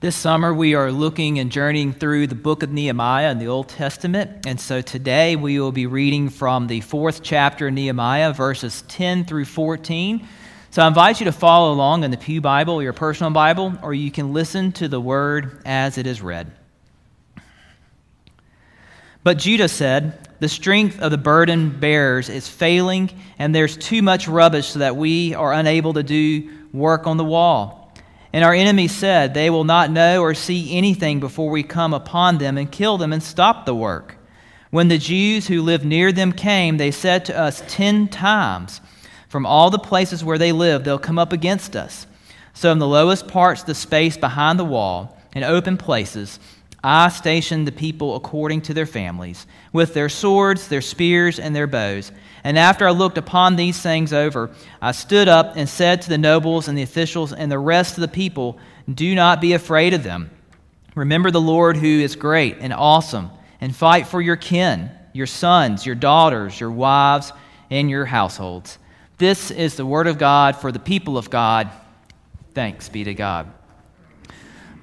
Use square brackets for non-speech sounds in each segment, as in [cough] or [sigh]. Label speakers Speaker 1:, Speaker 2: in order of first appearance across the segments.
Speaker 1: This summer, we are looking and journeying through the book of Nehemiah in the Old Testament. And so today we will be reading from the fourth chapter of Nehemiah, verses 10 through 14. So I invite you to follow along in the Pew Bible, your personal Bible, or you can listen to the word as it is read. But Judah said, The strength of the burden bearers is failing, and there's too much rubbish so that we are unable to do work on the wall. And our enemies said, They will not know or see anything before we come upon them and kill them and stop the work. When the Jews who lived near them came, they said to us ten times, From all the places where they live, they'll come up against us. So in the lowest parts, the space behind the wall, in open places, I stationed the people according to their families, with their swords, their spears, and their bows. And after I looked upon these things over, I stood up and said to the nobles and the officials and the rest of the people, Do not be afraid of them. Remember the Lord who is great and awesome, and fight for your kin, your sons, your daughters, your wives, and your households. This is the word of God for the people of God. Thanks be to God.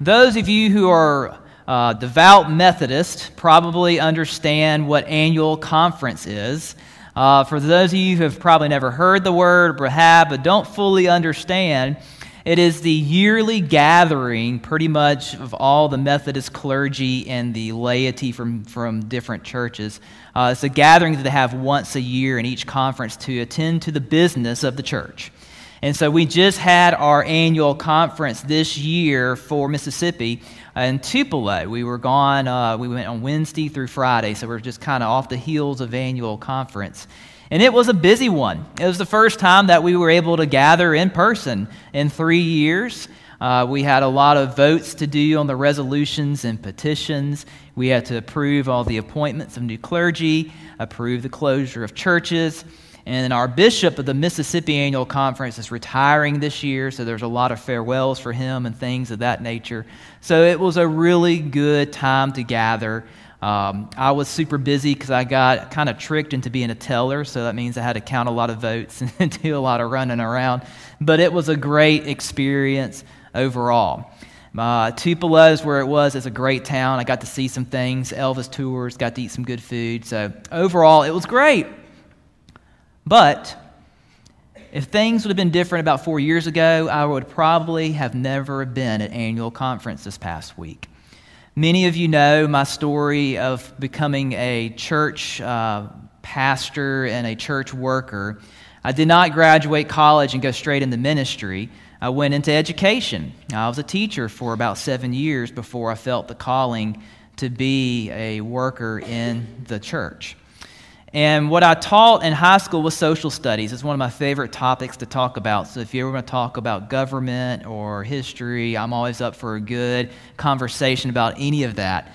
Speaker 1: Those of you who are uh, devout Methodists probably understand what annual conference is. Uh, for those of you who have probably never heard the word Rahab but don't fully understand, it is the yearly gathering, pretty much, of all the Methodist clergy and the laity from, from different churches. Uh, it's a gathering that they have once a year in each conference to attend to the business of the church. And so we just had our annual conference this year for Mississippi in Tupelo. We were gone, uh, we went on Wednesday through Friday, so we're just kind of off the heels of annual conference. And it was a busy one. It was the first time that we were able to gather in person in three years. Uh, we had a lot of votes to do on the resolutions and petitions. We had to approve all the appointments of new clergy, approve the closure of churches. And our bishop of the Mississippi Annual Conference is retiring this year, so there's a lot of farewells for him and things of that nature. So it was a really good time to gather. Um, I was super busy because I got kind of tricked into being a teller, so that means I had to count a lot of votes [laughs] and do a lot of running around. But it was a great experience overall. Uh, Tupelo is where it was. It's a great town. I got to see some things, Elvis tours, got to eat some good food. So overall, it was great. But if things would have been different about four years ago, I would probably have never been at annual conference this past week. Many of you know my story of becoming a church uh, pastor and a church worker. I did not graduate college and go straight into ministry. I went into education. I was a teacher for about seven years before I felt the calling to be a worker in the church. And what I taught in high school was social studies. It's one of my favorite topics to talk about. So if you ever want to talk about government or history, I'm always up for a good conversation about any of that.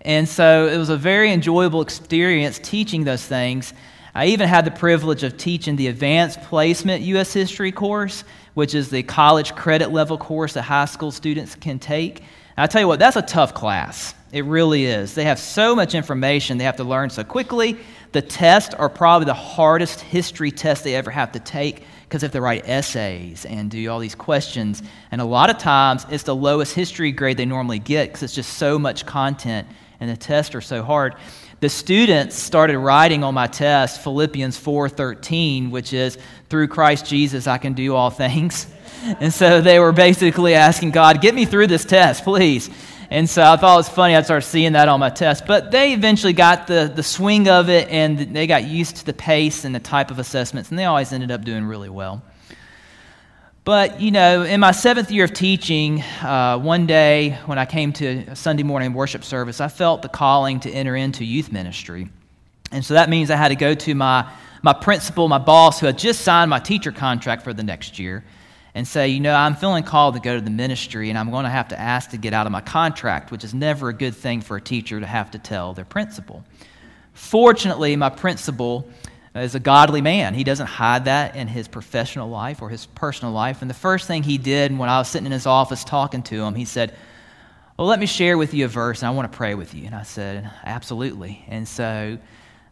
Speaker 1: And so it was a very enjoyable experience teaching those things. I even had the privilege of teaching the Advanced Placement U.S. History course, which is the college credit level course that high school students can take. And I tell you what, that's a tough class. It really is. They have so much information they have to learn so quickly. The tests are probably the hardest history test they ever have to take because they have to write essays and do all these questions. And a lot of times it's the lowest history grade they normally get because it's just so much content and the tests are so hard. The students started writing on my test Philippians 4:13, which is through Christ Jesus I can do all things. [laughs] And so they were basically asking God, "Get me through this test, please." And so I thought it was funny. I started seeing that on my test. But they eventually got the, the swing of it and they got used to the pace and the type of assessments, and they always ended up doing really well. But, you know, in my seventh year of teaching, uh, one day when I came to Sunday morning worship service, I felt the calling to enter into youth ministry. And so that means I had to go to my, my principal, my boss, who had just signed my teacher contract for the next year and say, you know, I'm feeling called to go to the ministry and I'm going to have to ask to get out of my contract, which is never a good thing for a teacher to have to tell their principal. Fortunately, my principal is a godly man. He doesn't hide that in his professional life or his personal life. And the first thing he did when I was sitting in his office talking to him, he said, Well, let me share with you a verse and I want to pray with you. And I said, Absolutely. And so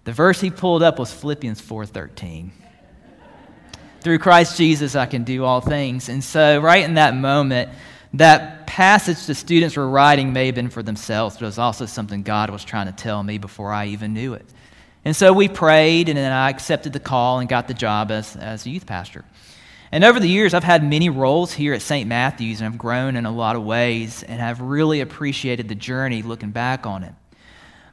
Speaker 1: the verse he pulled up was Philippians 4:13 through Christ Jesus, I can do all things. And so, right in that moment, that passage the students were writing may have been for themselves, but it was also something God was trying to tell me before I even knew it. And so we prayed, and then I accepted the call and got the job as, as a youth pastor. And over the years, I've had many roles here at St. Matthew's, and I've grown in a lot of ways, and I've really appreciated the journey looking back on it.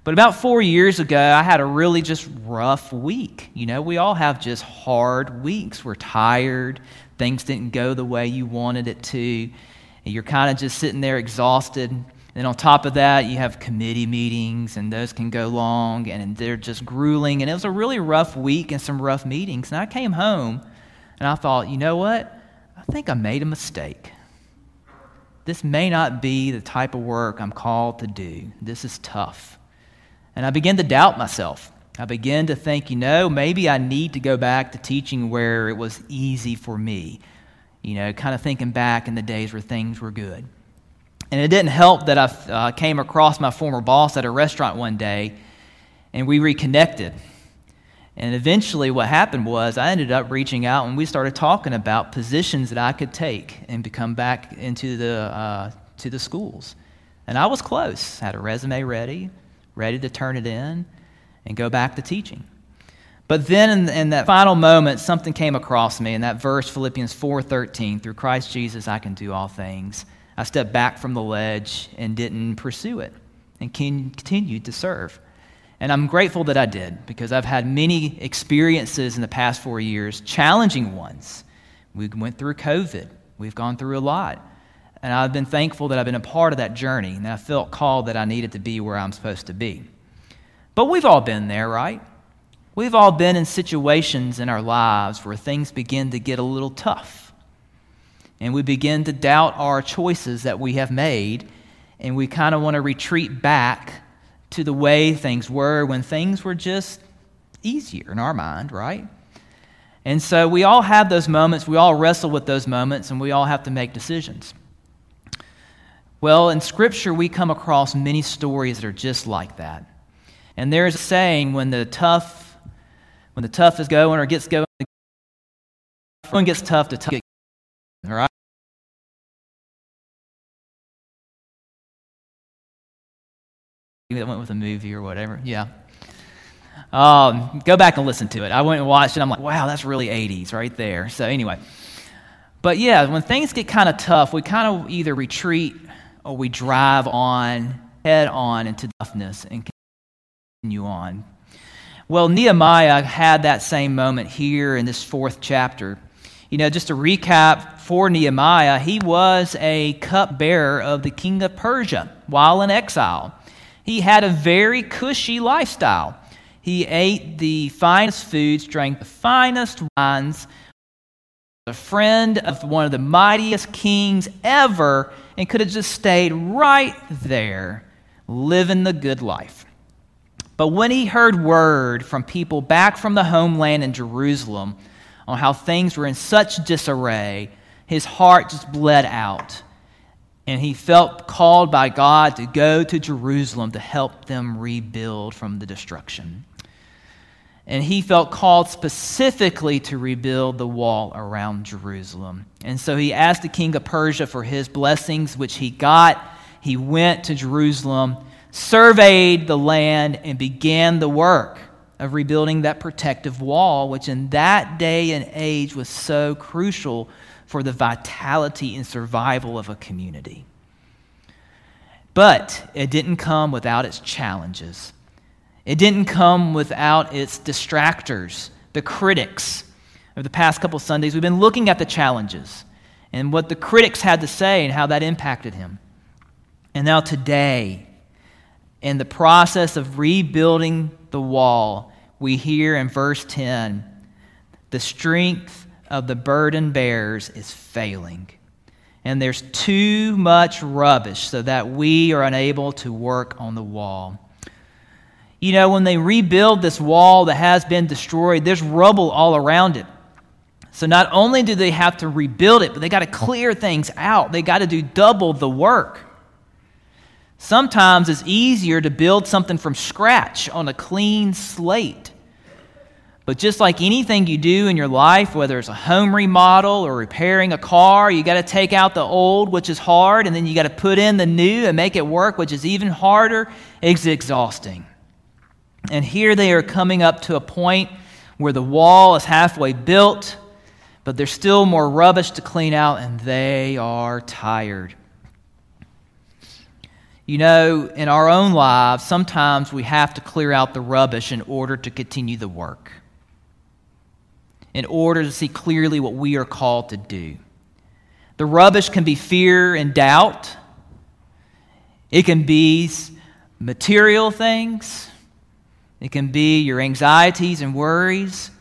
Speaker 1: But about four years ago, I had a really just rough week. You know, we all have just hard weeks. We're tired, things didn't go the way you wanted it to, and you're kind of just sitting there exhausted. And on top of that, you have committee meetings, and those can go long, and they're just grueling. And it was a really rough week and some rough meetings. And I came home, and I thought, you know what? I think I made a mistake. This may not be the type of work I'm called to do. This is tough. And I began to doubt myself. I began to think, you know, maybe I need to go back to teaching where it was easy for me. You know, kind of thinking back in the days where things were good. And it didn't help that I uh, came across my former boss at a restaurant one day and we reconnected. And eventually, what happened was I ended up reaching out and we started talking about positions that I could take and become back into the, uh, to the schools. And I was close, had a resume ready, ready to turn it in and go back to teaching. But then in, in, that final moment, something came across me in that verse, Philippians 4.13, through Christ Jesus I can do all things. I stepped back from the ledge and didn't pursue it and continued to serve. And I'm grateful that I did because I've had many experiences in the past four years, challenging ones. We went through COVID. We've gone through a lot. And I've been thankful that I've been a part of that journey, and I felt called that I needed to be where I'm supposed to be. But we've all been there, right? We've all been in situations in our lives where things begin to get a little tough. And we begin to doubt our choices that we have made, and we kind of want to retreat back to the way things were when things were just easier in our mind, right? And so we all have those moments, we all wrestle with those moments, and we all have to make decisions. Well, in Scripture, we come across many stories that are just like that. And there's a saying when the tough, when the tough is going or gets going, when it gets tough to tough, all right? That went with a movie or whatever. Yeah. Um, go back and listen to it. I went and watched it. I'm like, wow, that's really 80s right there. So, anyway. But yeah, when things get kind of tough, we kind of either retreat or we drive on, head on into toughness and continue on. Well, Nehemiah had that same moment here in this fourth chapter. You know, just to recap for Nehemiah, he was a cupbearer of the king of Persia while in exile. He had a very cushy lifestyle. He ate the finest foods, drank the finest wines, a friend of one of the mightiest kings ever, and could have just stayed right there, living the good life. But when he heard word from people back from the homeland in Jerusalem on how things were in such disarray, his heart just bled out. And he felt called by God to go to Jerusalem to help them rebuild from the destruction. And he felt called specifically to rebuild the wall around Jerusalem. And so he asked the king of Persia for his blessings, which he got. He went to Jerusalem, surveyed the land, and began the work of rebuilding that protective wall, which in that day and age was so crucial for the vitality and survival of a community. But it didn't come without its challenges. It didn't come without its distractors, the critics. Over the past couple Sundays, we've been looking at the challenges and what the critics had to say and how that impacted him. And now, today, in the process of rebuilding the wall, we hear in verse 10 the strength of the burden bearers is failing. And there's too much rubbish so that we are unable to work on the wall. You know, when they rebuild this wall that has been destroyed, there's rubble all around it. So not only do they have to rebuild it, but they got to clear things out. They got to do double the work. Sometimes it's easier to build something from scratch on a clean slate. But just like anything you do in your life, whether it's a home remodel or repairing a car, you got to take out the old, which is hard, and then you got to put in the new and make it work, which is even harder. It's exhausting. And here they are coming up to a point where the wall is halfway built, but there's still more rubbish to clean out, and they are tired. You know, in our own lives, sometimes we have to clear out the rubbish in order to continue the work in order to see clearly what we are called to do. The rubbish can be fear and doubt, it can be material things, it can be your anxieties and worries,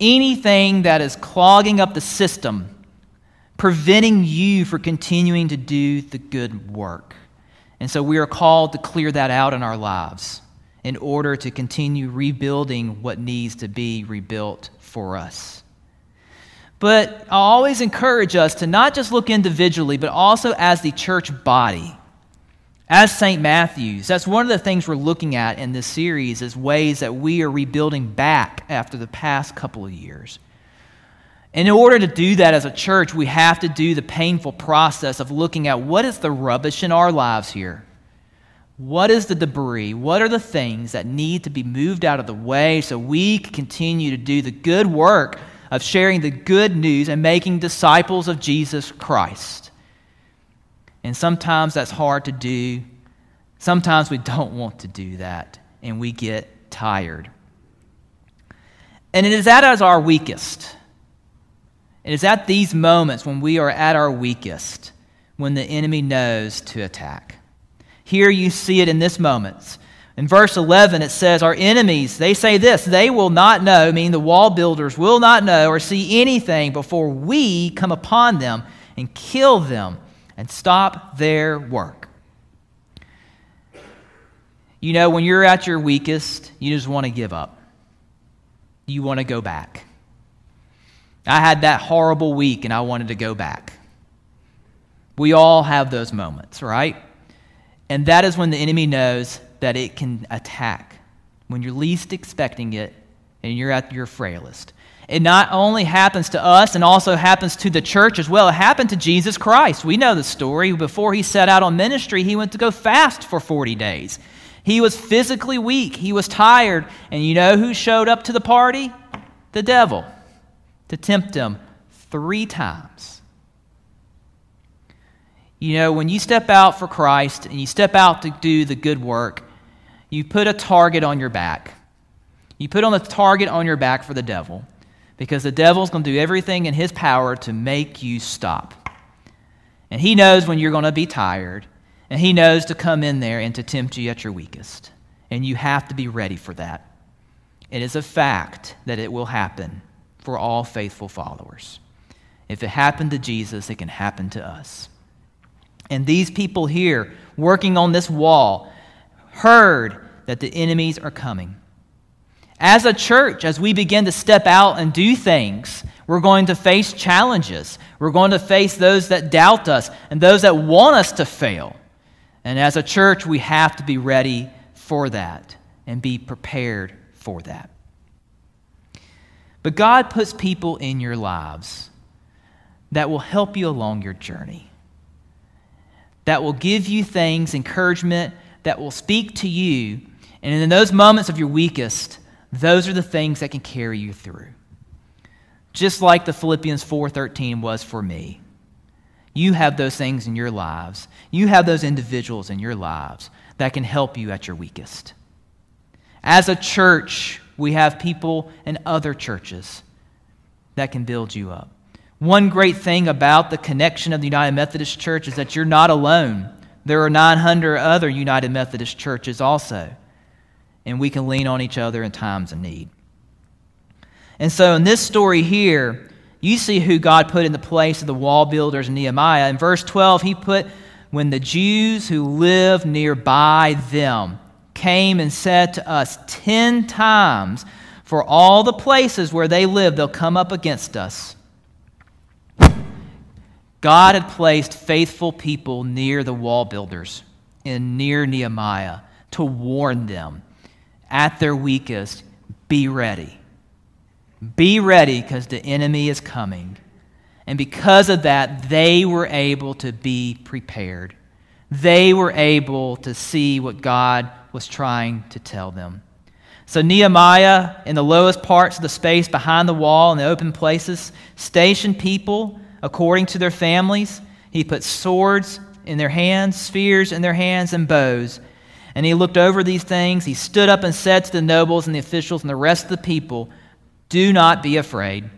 Speaker 1: anything that is clogging up the system, preventing you from continuing to do the good work. And so we are called to clear that out in our lives in order to continue rebuilding what needs to be rebuilt for us. But I always encourage us to not just look individually, but also as the church body. As St. Matthew's, that's one of the things we're looking at in this series is ways that we are rebuilding back after the past couple of years. And in order to do that as a church, we have to do the painful process of looking at what is the rubbish in our lives here. What is the debris? What are the things that need to be moved out of the way so we can continue to do the good work of sharing the good news and making disciples of Jesus Christ? And sometimes that's hard to do. Sometimes we don't want to do that and we get tired. And it is at our weakest. It is at these moments when we are at our weakest when the enemy knows to attack. Here you see it in this moment. In verse 11, it says, Our enemies, they say this, they will not know, meaning the wall builders will not know or see anything before we come upon them and kill them and stop their work. You know, when you're at your weakest, you just want to give up. You want to go back. I had that horrible week and I wanted to go back. We all have those moments, right? And that is when the enemy knows that it can attack, when you're least expecting it and you're at your frailest. It not only happens to us and also happens to the church as well. It happened to Jesus Christ. We know the story. Before he set out on ministry, he went to go fast for 40 days. He was physically weak, he was tired. And you know who showed up to the party? The devil to tempt him three times. You know, when you step out for Christ and you step out to do the good work, you put a target on your back. You put on a target on your back for the devil because the devil's going to do everything in his power to make you stop. And he knows when you're going to be tired, and he knows to come in there and to tempt you at your weakest. And you have to be ready for that. It is a fact that it will happen for all faithful followers. If it happened to Jesus, it can happen to us. And these people here, working on this wall, heard that the enemies are coming. As a church, as we begin to step out and do things, we're going to face challenges. We're going to face those that doubt us and those that want us to fail. And as a church, we have to be ready for that and be prepared for that. But God puts people in your lives that will help you along your journey that will give you things, encouragement, that will speak to you. And in those moments of your weakest, those are the things that can carry you through. Just like the Philippians 4:13 was for me. You have those things in your lives. You have those individuals in your lives that can help you at your weakest. As a church, we have people in other churches that can build you up. One great thing about the connection of the United Methodist Church is that you're not alone. There are 900 other United Methodist churches also, and we can lean on each other in times of need. And so, in this story here, you see who God put in the place of the wall builders Nehemiah. In verse 12, he put, When the Jews who live nearby them came and said to us, Ten times for all the places where they live, they'll come up against us. God had placed faithful people near the wall builders and near Nehemiah to warn them at their weakest be ready. Be ready because the enemy is coming. And because of that, they were able to be prepared. They were able to see what God was trying to tell them. So, Nehemiah, in the lowest parts of the space behind the wall in the open places, stationed people according to their families. He put swords in their hands, spears in their hands, and bows. And he looked over these things. He stood up and said to the nobles and the officials and the rest of the people, Do not be afraid.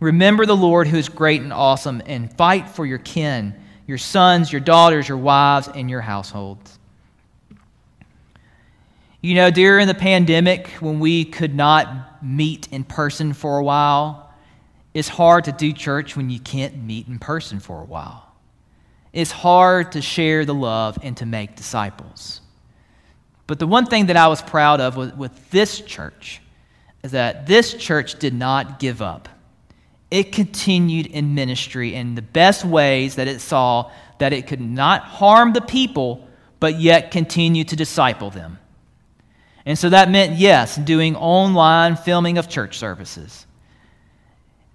Speaker 1: Remember the Lord who is great and awesome, and fight for your kin, your sons, your daughters, your wives, and your households. You know, during the pandemic, when we could not meet in person for a while, it's hard to do church when you can't meet in person for a while. It's hard to share the love and to make disciples. But the one thing that I was proud of with, with this church is that this church did not give up. It continued in ministry in the best ways that it saw that it could not harm the people, but yet continue to disciple them. And so that meant, yes, doing online filming of church services.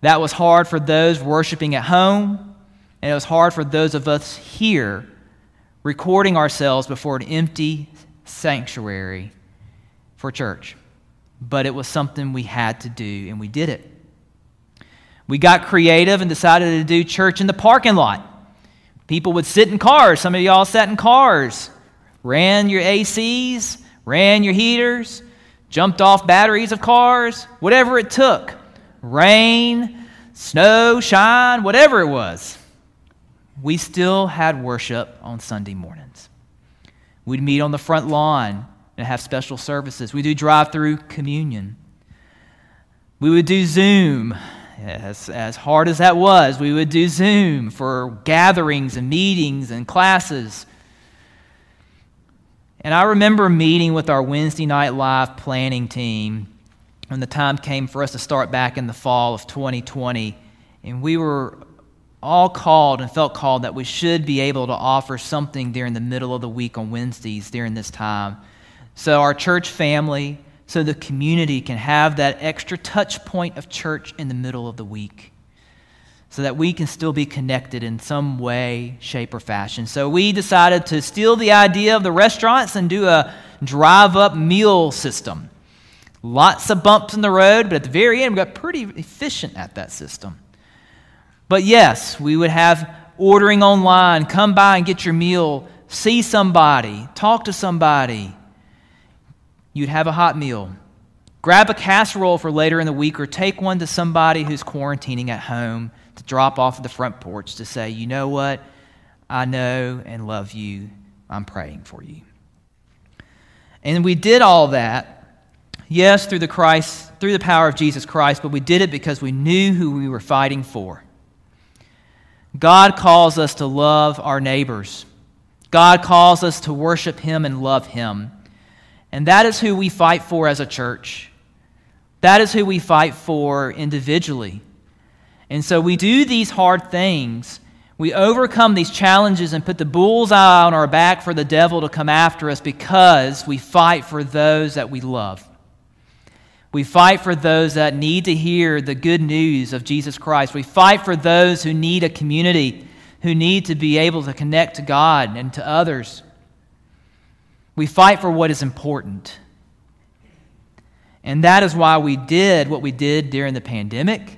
Speaker 1: That was hard for those worshiping at home, and it was hard for those of us here recording ourselves before an empty sanctuary for church. But it was something we had to do, and we did it. We got creative and decided to do church in the parking lot. People would sit in cars. Some of y'all sat in cars, ran your ACs, ran your heaters, jumped off batteries of cars, whatever it took. Rain, snow, shine, whatever it was. We still had worship on Sunday mornings. We'd meet on the front lawn and have special services. We do drive through communion. We would do Zoom. As, as hard as that was, we would do Zoom for gatherings and meetings and classes. And I remember meeting with our Wednesday Night Live planning team when the time came for us to start back in the fall of 2020. And we were all called and felt called that we should be able to offer something during the middle of the week on Wednesdays during this time. So, our church family, so the community can have that extra touch point of church in the middle of the week so that we can still be connected in some way, shape, or fashion. So we decided to steal the idea of the restaurants and do a drive up meal system. Lots of bumps in the road, but at the very end, we got pretty efficient at that system. But yes, we would have ordering online, come by and get your meal, see somebody, talk to somebody. You'd have a hot meal. Grab a casserole for later in the week or take one to somebody who's quarantining at home to drop off at the front porch to say, you know what? I know and love you. I'm praying for you. And we did all that, yes, through the Christ, through the power of Jesus Christ, but we did it because we knew who we were fighting for. God calls us to love our neighbors. God calls us to worship Him and love Him. And that is who we fight for as a church. That is who we fight for individually. And so we do these hard things. We overcome these challenges and put the bullseye on our back for the devil to come after us because we fight for those that we love. We fight for those that need to hear the good news of Jesus Christ. We fight for those who need a community, who need to be able to connect to God and to others. We fight for what is important. And that is why we did what we did during the pandemic.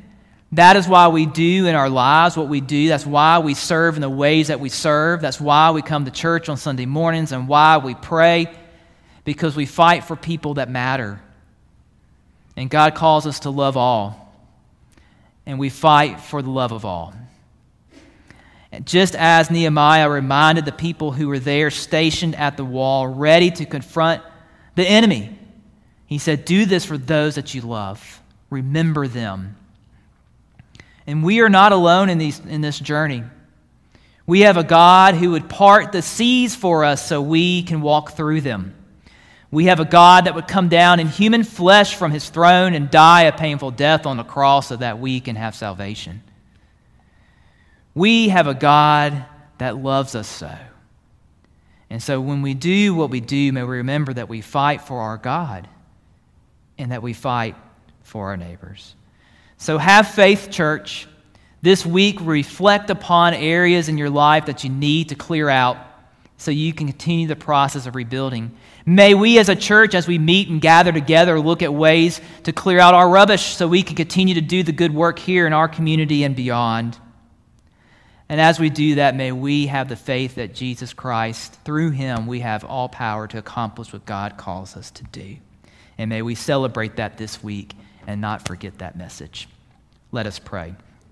Speaker 1: That is why we do in our lives what we do. That's why we serve in the ways that we serve. That's why we come to church on Sunday mornings and why we pray, because we fight for people that matter. And God calls us to love all, and we fight for the love of all. And just as Nehemiah reminded the people who were there stationed at the wall, ready to confront the enemy, he said, Do this for those that you love. Remember them. And we are not alone in, these, in this journey. We have a God who would part the seas for us so we can walk through them. We have a God that would come down in human flesh from his throne and die a painful death on the cross so that we can have salvation. We have a God that loves us so. And so when we do what we do, may we remember that we fight for our God and that we fight for our neighbors. So have faith, church. This week, reflect upon areas in your life that you need to clear out so you can continue the process of rebuilding. May we as a church, as we meet and gather together, look at ways to clear out our rubbish so we can continue to do the good work here in our community and beyond. And as we do that, may we have the faith that Jesus Christ, through him, we have all power to accomplish what God calls us to do. And may we celebrate that this week and not forget that message. Let us pray.